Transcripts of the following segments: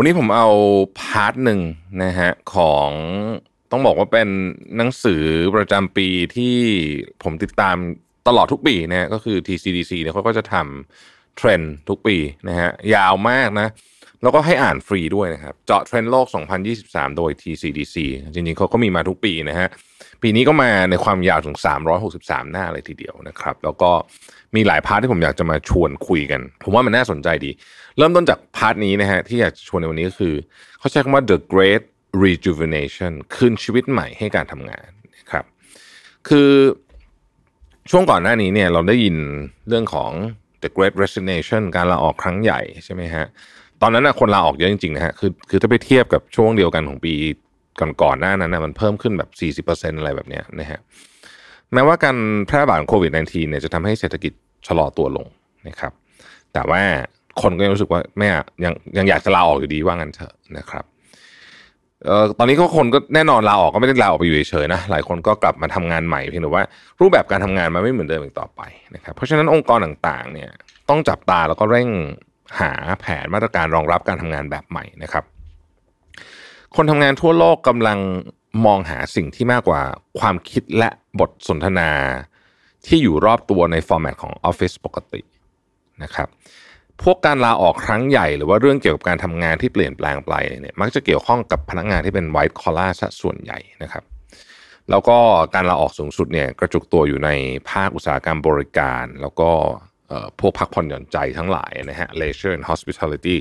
วันนี้ผมเอา part หนึ่งนะฮะของต้องบอกว่าเป็นหนังสือประจำปีที่ผมติดตามตลอดทุกปีนะฮะก็คือ TCDC เนี่ยเขาก็จะทำเทรนด์ทุกปีนะฮะยาวมากนะ แล้วก็ให้อ่านฟรีด้วยนะครับ เจาะเทรนด์โลก 2023 โดย TCDC จริงๆเขาก็มีมาทุกปีนะฮะ ปีนี้ก็มาในความยาวถึง 363 หน้าเลยทีเดียวนะครับ แล้วก็มีหลาย part ที่ผมอยากจะมาชวนคุยกัน ผมว่ามันน่าสนใจดี เริ่มต้นจาก part นี้นะฮะที่อยากจะชวนในวันนี้ก็คือ เขาใช้คำว่า the great rejuvenation คืนชีวิตใหม่ให้การทำงานนะครับ คือช่วงก่อนหน้านี้เนี่ยเราได้ยินเรื่องของ the great resignation การลาออกครั้งใหญ่ใช่ไหมฮะ ตอนนั้นนะคนลาออกเยอะจริงๆนะฮะคือคือถ้าไปเทียบกับช่วงเดียวกันของปีก่อนๆหน้านั้นนะมันเพิ่มขึ้นแบบ 40%อะไรแบบเนี้ยนะฮะแม้ว่าการแพร่ระบาดของโควิด -19 เนี่ยจะทำให้เศรษฐกิจชะลอตัวลงนะครับ แต่ว่าคนก็ยังรู้สึกว่าแม่ยังยังอยากจะลาออกอยู่ดีว่างั้นเถอะนะครับเอ่อตอนนี้ก็คนก็แน่นอนลาออกก็ไม่ได้ลาออกไปอยู่เฉยๆนะหลายคนก็กลับมาทำงานใหม่เพียงแต่ว่ารูปแบบการทำงานมันไม่เหมือนเดิมอีกต่อไปนะครับเพราะฉะนั้นองค์กรต่างๆเนี่ยต้องจับตาแล้วก็เร่ง หาแผนมาตรการรองรับการทำงานแบบใหม่นะครับ คนทำงานทั่วโลกกำลังมองหาสิ่งที่มากกว่าความคิดและบทสนทนาที่อยู่รอบตัวใน format ของออฟฟิศปกตินะครับ พวกการลาออกครั้งใหญ่หรือว่าเรื่องเกี่ยวกับการทำงานที่เปลี่ยนแปลงไปเนี่ยมักจะเกี่ยวข้องกับพนักงานที่เป็น white collar ส่วนใหญ่นะครับ แล้วก็การลาออกสูงสุดเนี่ยกระจุกตัวอยู่ในภาคอุตสาหกรรมบริการ แล้วก็ พวกพักผ่อนหย่อนใจทั้งหลายนะฮะ leisure and hospitality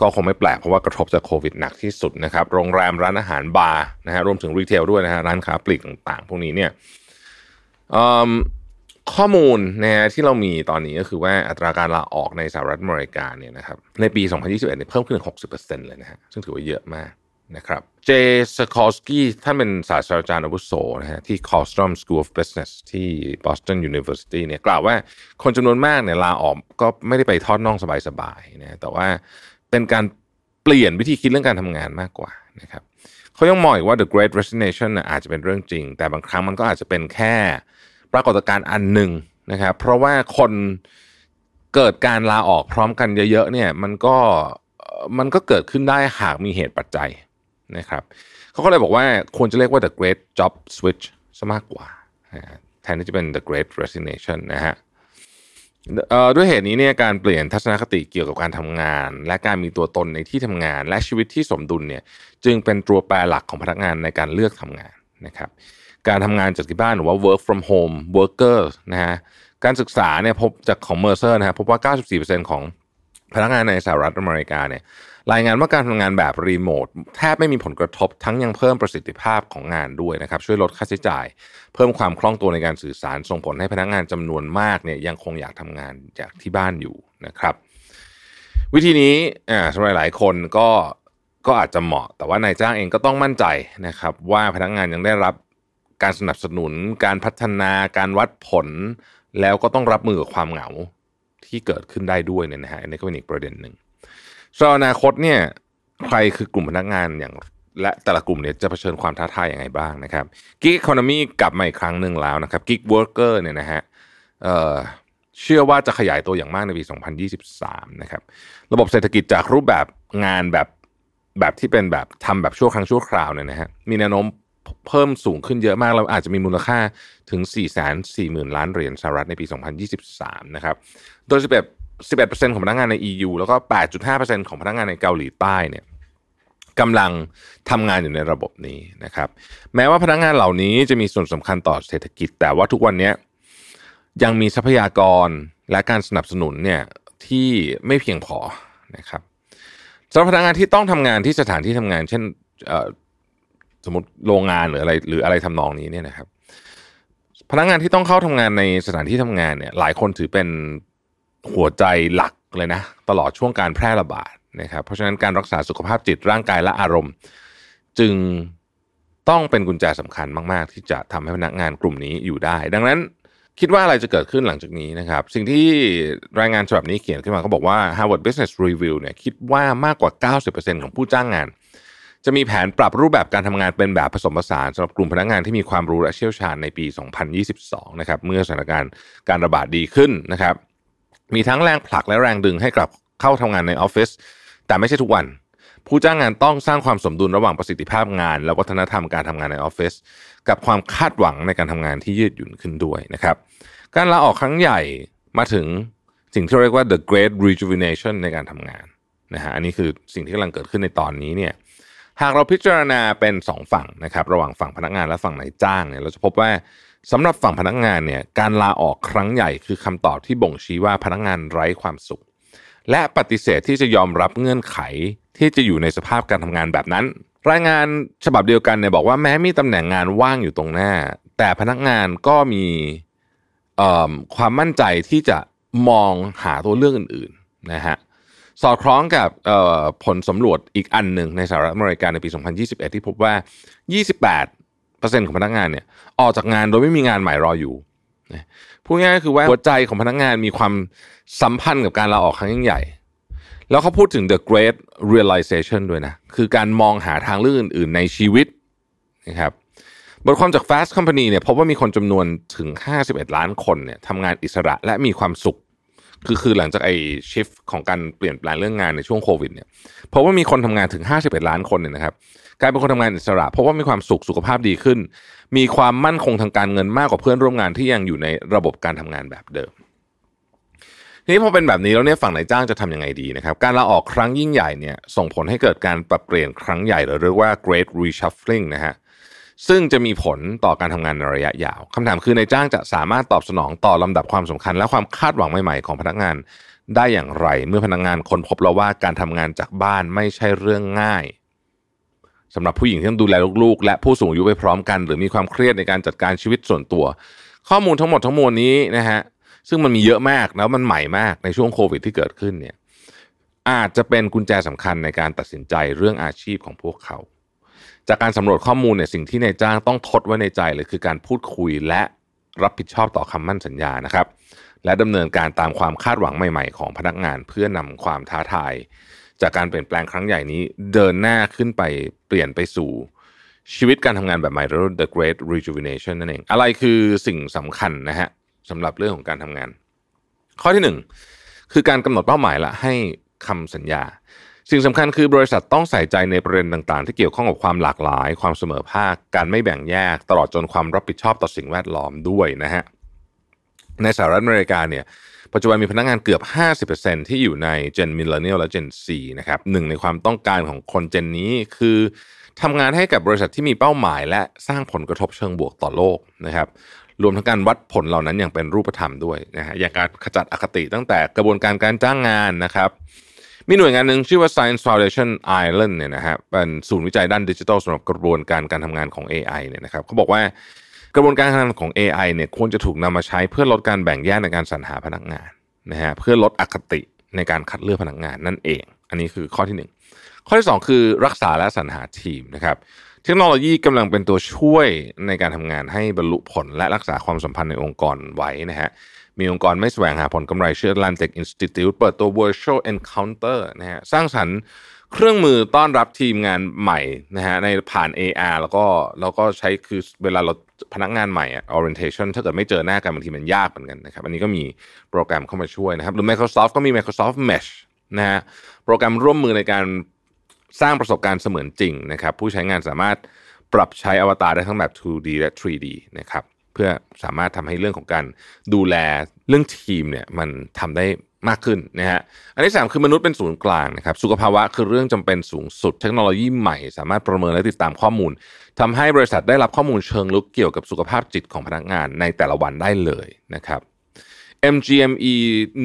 ก็คงไม่แปลกเพราะว่ากระทบจากโควิดหนักที่สุดนะครับ โรงแรมร้านอาหารบาร์นะฮะรวมถึง retail ด้วยนะฮะร้านค้าปลีกต่างๆ พวกนี้เนี่ยข้อมูลนะฮะที่เรามีตอนนี้ก็คือว่าอัตราการลาออกในสหรัฐอเมริกาเนี่ยนะครับในปี 2021เนี่ยเพิ่มขึ้น 60%เลยนะฮะซึ่งถือว่าเยอะมาก นะครับเจสคอสกี้ท่านเป็นศาสตราจารย์อาวุโสนะฮะที่ Questrom School of Business ที่ Boston University เนี่ยกล่าวว่าคนจำนวนมากเนี่ยลาออกก็ไม่ได้ไปทอดน่องสบายๆนะแต่ว่าเป็นการเปลี่ยนวิธีคิดเรื่องการทำงานมากกว่านะครับเขายังมองอีกว่า the great resignation น่ะอาจจะเป็นเรื่องจริง แต่บางครั้งมันก็อาจจะเป็นแค่ปรากฏการณ์อันหนึ่งนะครับเพราะว่าคนเกิดการลาออกพร้อมกันเยอะๆเนี่ยมันก็มันก็เกิดขึ้นได้หากมีเหตุปัจจัย นะครับเขาก็เลยบอกว่าควรจะเรียกว่า the great job switch ซะมากกว่าแทนที่จะเป็น the great resignation นะฮะด้วยเหตุนี้เนี่ยการเปลี่ยนทัศนคติเกี่ยวกับการทำงาน และการมีตัวตนในที่ทำงาน และชีวิตที่สมดุลเนี่ยจึงเป็นตัวแปรหลักของพนักงานในการเลือกทำงานนะครับการทำงานจากที่บ้านหรือว่า work from home worker นะฮะการศึกษาเนี่ยพบจากของเมอร์เซอร์นะฮะพบว่า 94%ของ พนักงานในสหรัฐอเมริกาเนี่ยรายงานว่าการทำงานแบบรีโมทแทบไม่มีผลกระทบทั้งยังเพิ่มประสิทธิภาพของงานด้วยนะครับ ช่วยลดค่าใช้จ่าย เพิ่มความคล่องตัวในการสื่อสาร ส่งผลให้พนักงานจำนวนมากเนี่ยยังคงอยากทำงานจากที่บ้านอยู่นะครับ วิธีนี้อ่าสำหรับหลายคนก็ก็อาจจะเหมาะ แต่ว่านายจ้างเองก็ต้องมั่นใจนะครับ ว่าพนักงานยังได้รับการสนับสนุน การพัฒนาการวัดผล แล้วก็ต้องรับมือกับความเหงา ที่เกิดขึ้นได้ด้วยเนี่ยนะฮะอันนี้ก็เป็นอีกประเด็นหนึ่งสำหรับอนาคตเนี่ยใครคือกลุ่มพนักงานอย่างและแต่ละกลุ่มเนี่ยจะเผชิญความท้าทายยังไงบ้างนะครับกิ๊กค o n o มีกลับมาอีกครั้งหนึ่งแล้วนะครับ gig worker เนี่ยนะฮะเอ่อเชื่อว่าจะขยายตัวอย่างมากในปี 2023 นะครับ ระบบเศรษฐกิจจากรูปแบบงานแบบแบบที่เป็นแบบทำแบบชั่วครั้งชั่วคราวเนี่ยนะฮะมีแนวโน้ม เพิ่มสูงขึ้นเยอะมากแล้วอาจจะมีมูลค่าถึง 4 4 0 0 0 0 ล้านเหรียญสหรัฐในปี 2023 นะครับ โดย 11 11%ของพนักงานใน EU แล้วก็ 8.5%ของพนักงานในเกาหลีใต้เนี่ยกำลังทำงานอยู่ในระบบนี้นะครับ แม้ว่าพนักงานเหล่านี้จะมีส่วนสำคัญต่อเศรษฐกิจ แต่ว่าทุกวันนี้ยังมีทรัพยากรและการสนับสนุนเนี่ยที่ไม่เพียงพอนะครับสำหรับพนักงานที่ต้องทำงานที่สถานที่ทำงาน เช่นเอ่อ สมมติโรงงานหรืออะไร หรืออะไรทำนองนี้เนี่ยนะครับ พนักงานที่ต้องเข้าทำงานในสถานที่ทำงานเนี่ย หลายคนถือเป็นหัวใจหลักเลยนะ ตลอดช่วงการแพร่ระบาดนะครับ เพราะฉะนั้นการรักษาสุขภาพจิตร่างกายและอารมณ์ จึงต้องเป็นกุญแจสำคัญมาก ๆ ที่จะทำให้พนักงานกลุ่มนี้อยู่ได้ ดังนั้นคิดว่าอะไรจะเกิดขึ้นหลังจากนี้นะครับ สิ่งที่รายงานฉบับนี้เขียนขึ้นมาเขาบอกว่า Harvard Business Review เนี่ยคิดว่ามากกว่า 90%ของผู้จ้างงาน จะมีแผนปรับรูปแบบการทำงานเป็นแบบผสมผสานสำหรับกลุ่มพนักงานที่มีความรู้และเชี่ยวชาญในปี 2022 นะครับเมื่อสถานการณ์การระบาดดีขึ้นนะครับ มีทั้งแรงผลักและแรงดึงให้กลับเข้าทำงานในออฟฟิศแต่ไม่ใช่ทุกวัน ผู้จ้างงานต้องสร้างความสมดุลระหว่างประสิทธิภาพงาน และวัฒนธรรมการทำงานในออฟฟิศกับความคาดหวังในการทำงานที่ยืดหยุ่นขึ้นด้วยนะครับ การลาออกครั้งใหญ่มาถึงสิ่งที่เรียกว่า the great rejuvenation ในการทำงานนะฮะอันนี้คือสิ่งที่กำลังเกิดขึ้นในตอนนี้เนี่ย หากเราพิจารณาเป็นสองฝั่งนะครับระหว่างฝั่งพนักงานและฝั่งนายจ้างเนี่ยเราจะพบว่าสำหรับฝั่งพนักงานเนี่ยการลาออกครั้งใหญ่คือคำตอบที่บ่งชี้ว่าพนักงานไร้ความสุข และปฏิเสธที่จะยอมรับเงื่อนไขที่จะอยู่ในสภาพการทำงานแบบนั้น รายงานฉบับเดียวกันเนี่ยบอกว่าแม้มีตำแหน่งงานว่างอยู่ตรงหน้า แต่พนักงานก็มีความมั่นใจที่จะมองหาตัวเลือกอื่นๆนะฮะ สอดคล้องกับผลสำรวจอีกอันหนึ่งในสหรัฐอเมริกาในปี 2021 ที่พบว่า 28%ของพนักงานเนี่ยออกจากงานโดยไม่มีงานใหม่รออยู่พูดง่ายๆคือว่าหัวใจของพนักงานมีความสัมพันธ์กับการลาออกครั้งยิ่งใหญ่ แล้วเขาพูดถึง the great realization ด้วยนะ คือการมองหาทางเลือกอื่น ๆ ในชีวิตนะครับบทความจาก Fast Company เนี่ยพบว่ามีคนจำนวนถึง 51 ล้านคนเนี่ยทำงานอิสระและมีความสุข คือคือหลังจากไอ้ชิฟของการเปลี่ยนแปลงเรื่องงานในช่วงโควิดเนี่ยพบว่ามีคนทำงานถึง 51 ล้านคนเนี่ยนะครับกลายเป็นคนทำงานอิสระเพราะว่ามีความสุขสุขภาพดีขึ้น มีความมั่นคงทางการเงินมากกว่าเพื่อนร่วมงานที่ยังอยู่ในระบบการทำงานแบบเดิมทีนี้พอเป็นแบบนี้แล้วเนี่ยฝั่งนายจ้างจะทํำยังไงดีนะครับการลาออกครั้งยิ่งใหญ่เนี่ยส่งผลให้เกิดการปรับเปลี่ยนครั้งใหญ่หรือเรียกว่า great reshuffling นะฮะ ซึ่งจะมีผลต่อการทำงานในระยะยาวคำถามคือนายจ้างจะสามารถตอบสนองต่อลำดับความสำคัญ และความคาดหวังใหม่ๆของพนักงานได้อย่างไร เมื่อพนักงานคนพบแล้วว่าการทำงานจากบ้านไม่ใช่เรื่องง่ายสำหรับผู้หญิงที่ต้องดูแลลูกๆ และผู้สูงอายุไปพร้อมกัน หรือมีความเครียดในการจัดการชีวิตส่วนตัว ข้อมูลทั้งหมดทั้งมวลนี้นะฮะซึ่งมันมีเยอะมากแล้วมันใหม่มากในช่วงโควิดที่เกิดขึ้นเนี่ยอาจจะเป็นกุญแจสำคัญในการตัดสินใจเรื่องอาชีพของพวกเขา จากการสำรวจข้อมูลเนี่ยสิ่งที่นายจ้างต้องทดไว้ในใจเลยคือการพูดคุยและรับผิดชอบต่อคำมั่นสัญญานะครับ และดำเนินการตามความคาดหวังใหม่ๆ ของพนักงานเพื่อนำความท้าทาย จากการเปลี่ยนแปลงครั้งใหญ่นี้เดินหน้าขึ้นไปเปลี่ยนไปสู่ชีวิตการทำงานแบบใหม่หรือ the great rejuvenation นั่นเอง อะไรคือสิ่งสำคัญนะฮะสำหรับเรื่องของการทำงาน ข้อที่หนึ่งคือการกำหนดเป้าหมายละให้คำสัญญา สิ่งสำคัญคือบริษัทต้องใส่ใจในประเด็นต่างๆ ที่เกี่ยวข้องกับความหลากหลาย ความเสมอภาค การไม่แบ่งแยก ตลอดจนความรับผิดชอบต่อสิ่งแวดล้อมด้วยนะฮะ ในสหรัฐอเมริกาเนี่ย ปัจจุบันมีพนักงานเกือบ 50%ที่อยู่ในเจนมิลเลนเนียลและเจนซีนะครับ หนึ่งในความต้องการของคนเจนนี้คือทำงานให้กับบริษัทที่มีเป้าหมาย และสร้างผลกระทบเชิงบวกต่อโลกนะครับรวมทั้งการวัดผลเหล่านั้นอย่างเป็นรูปธรรมด้วยนะฮะอย่างการขจัดอคติตั้งแต่กระบวนการการจ้างงานนะครับ มีหน่วยงานหนึ่งชื่อว่า Science Foundation Ireland เนี่ยนะฮะเป็นศูนย์วิจัยด้านดิจิทัลสำหรับกระบวนการการทำงานของ AI เนี่ยนะครับเขาบอกว่ากระบวนการทำงานของ AI เนี่ยควรจะถูกนำมาใช้เพื่อลดการแบ่งแยกในการสรรหาพนักงานนะฮะเพื่อลดอคติในการคัดเลือกพนักงานนั่นเอง อันนี้คือข้อที่ 1 ข้อที่ 2 คือรักษาและสรรหาทีมนะครับเทคโนโลยีกำลังเป็นตัวช่วยในการทำงานให้บรรลุผลและรักษาความสัมพันธ์ในองค์กรไว้นะฮะ มีองค์กรไม่แสวงหาผลกำไรชื่อ Atlantic Institute เปิดตัว Virtual Encounter นะฮะสร้างสรรค์เครื่องมือต้อนรับทีมงานใหม่นะฮะในผ่าน AR แล้วก็แล้วก็ใช้คือเวลาเราพนักงานใหม่ orientation ถ้าเกิดไม่เจอหน้ากันบางทีมันยากเหมือนกันนะครับ อันนี้ก็มีโปรแกรมเข้ามาช่วยนะครับ หรือ Microsoft ก็มี Microsoft Mesh นะฮะโปรแกรมร่วมมือในการสร้างประสบการณ์เสมือนจริงนะครับ ผู้ใช้งานสามารถปรับใช้อวตารได้ทั้งแบบ 2D และ 3D นะครับ เพื่อสามารถทำให้เรื่องของการดูแลเรื่องทีมเนี่ยมันทำได้มากขึ้นนะฮะอันที่สามคือมนุษย์เป็นศูนย์กลางนะครับสุขภาวะคือเรื่องจำเป็นสูงสุด เทคโนโลยีใหม่ สามารถประเมินและติดตามข้อมูลทำให้บริษัทได้รับข้อมูลเชิงลึกเกี่ยวกับสุขภาพจิตของพนักงานในแต่ละวันได้เลยนะครับ MGME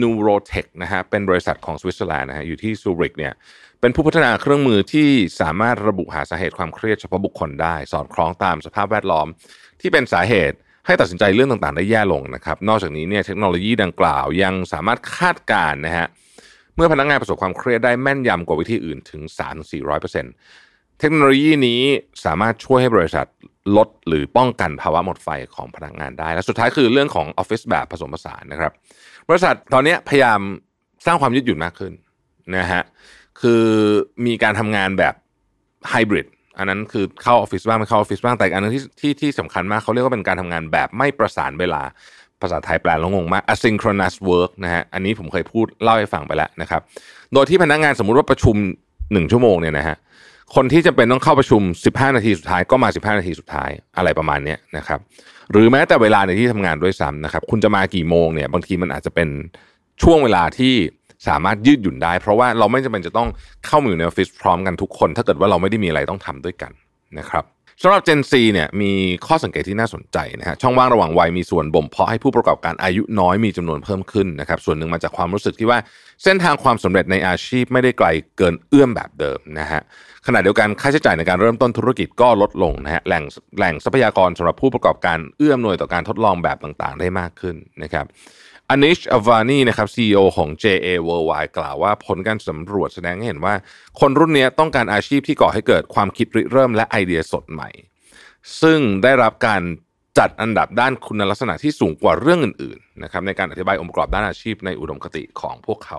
Neurotech นะฮะเป็นบริษัทของสวิตเซอร์แลนด์นะฮะอยู่ที่ซูริกเนี่ยเป็นผู้พัฒนาเครื่องมือที่สามารถระบุหาสาเหตุความเครียดเฉพาะบุคคลได้ สอดคล้องตามสภาพแวดล้อม ที่เป็นสาเหตุ ให้ตัดสินใจเรื่องต่างๆ ได้แย่ลงนะครับ นอกจากนี้เนี่ยเทคโนโลยีดังกล่าวยังสามารถคาดการณ์นะฮะเมื่อพนักงานประสบความเครียดได้แม่นยำกว่าวิธีอื่นถึง 3-400%เทคโนโลยีนี้สามารถช่วยให้บริษัทลดหรือป้องกันภาวะหมดไฟของพนักงานได้ และสุดท้ายคือเรื่องของออฟฟิศแบบผสมผสานนะครับ บริษัทตอนนี้พยายามสร้างความยืดหยุ่นมากขึ้นนะฮะคือมีการทำงานแบบไฮบริด อันนั้นคือเข้าออฟฟิศบ้างไม่เข้าออฟฟิศบ้างแต่อันนึงที่ที่ที่สำคัญมากเขาเรียกว่าเป็นการทำงานแบบไม่ประสานเวลาภาษาไทยแปลแล้วงงมาก asynchronous work นะฮะอันนี้ผมเคยพูดเล่าให้ฟังไปแล้วนะครับ โดยที่พนักงานสมมุติว่าประชุมหนึ่งชั่วโมงเนี่ยนะฮะคนที่จะเป็นต้องเข้าประชุม 15 นาทีสุดท้ายก็มา 15 นาทีสุดท้ายอะไรประมาณนี้นะครับ หรือแม้แต่เวลาในที่ทำงานด้วยซ้ำนะครับ คุณจะมากี่โมงเนี่ยบางทีมันอาจจะเป็นช่วงเวลาที่ สามารถยืดหยุ่นได้ เพราะว่าเราไม่จำเป็นจะต้องเข้ามาอยู่ในออฟฟิศพร้อมกันทุกคน ถ้าเกิดว่าเราไม่ได้มีอะไรต้องทำด้วยกันนะครับสำหรับ Gen Z เนี่ยมีข้อสังเกตที่น่าสนใจนะฮะช่องว่างระหว่างวัยมีส่วนบ่มเพาะให้ผู้ประกอบการอายุน้อยมีจำนวนเพิ่มขึ้นนะครับส่วนหนึ่งมาจากความรู้สึกที่ว่าเส้นทางความสำเร็จในอาชีพไม่ได้ไกลเกินเอื้อมแบบเดิมนะฮะขณะเดียวกันค่าใช้จ่ายในการเริ่มต้นธุรกิจก็ลดลงนะฮะแหล่งแหล่งทรัพยากรสำหรับผู้ประกอบการเอื้อมหน่วยต่อการทดลองแบบต่างๆ ได้มากขึ้นนะครับ อนิชอวานีนะครับ CEO ของ JA Worldwide กล่าวว่าผลการสำรวจแสดงให้เห็นว่า คนรุ่นนี้ต้องการอาชีพที่ก่อให้เกิดความคิดริเริ่มและไอเดียสดใหม่ ซึ่งได้รับการจัดอันดับด้านคุณลักษณะที่สูงกว่าเรื่องอื่นๆนะครับในการอธิบายองค์ประกอบด้านอาชีพในอุดมคติของพวกเขา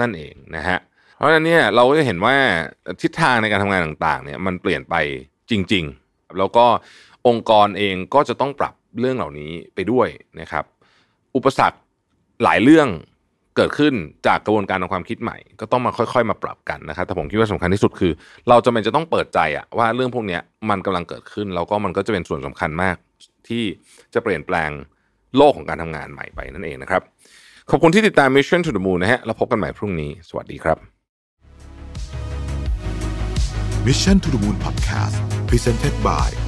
นั่นเองนะฮะเพราะฉะนั้นเนี่ยเราก็จะเห็นว่าทิศทางในการทำงานต่างๆเนี่ยมันเปลี่ยนไปจริง ๆ แล้วก็องค์กรเองก็จะต้องปรับเรื่องเหล่านี้ไปด้วยนะครับ อุปสรรค หลายเรื่องเกิดขึ้นจากกระบวนการทางความคิดใหม่ ก็ต้องมาค่อยๆ มาปรับกันนะครับแต่ผมคิดว่าสำคัญที่สุดคือ เราจะเป็นจะต้องเปิดใจอะว่าเรื่องพวกนี้มันกำลังเกิดขึ้นแล้วก็มันก็จะเป็นส่วนสำคัญมาก ที่จะเปลี่ยนแปลงโลกของการทำงานใหม่ไปนั่นเองนะครับขอบคุณที่ติดตาม Mission to the Moon นะฮะแล้วพบกันใหม่พรุ่งนี้ สวัสดีครับ Mission to the Moon Podcast Presented by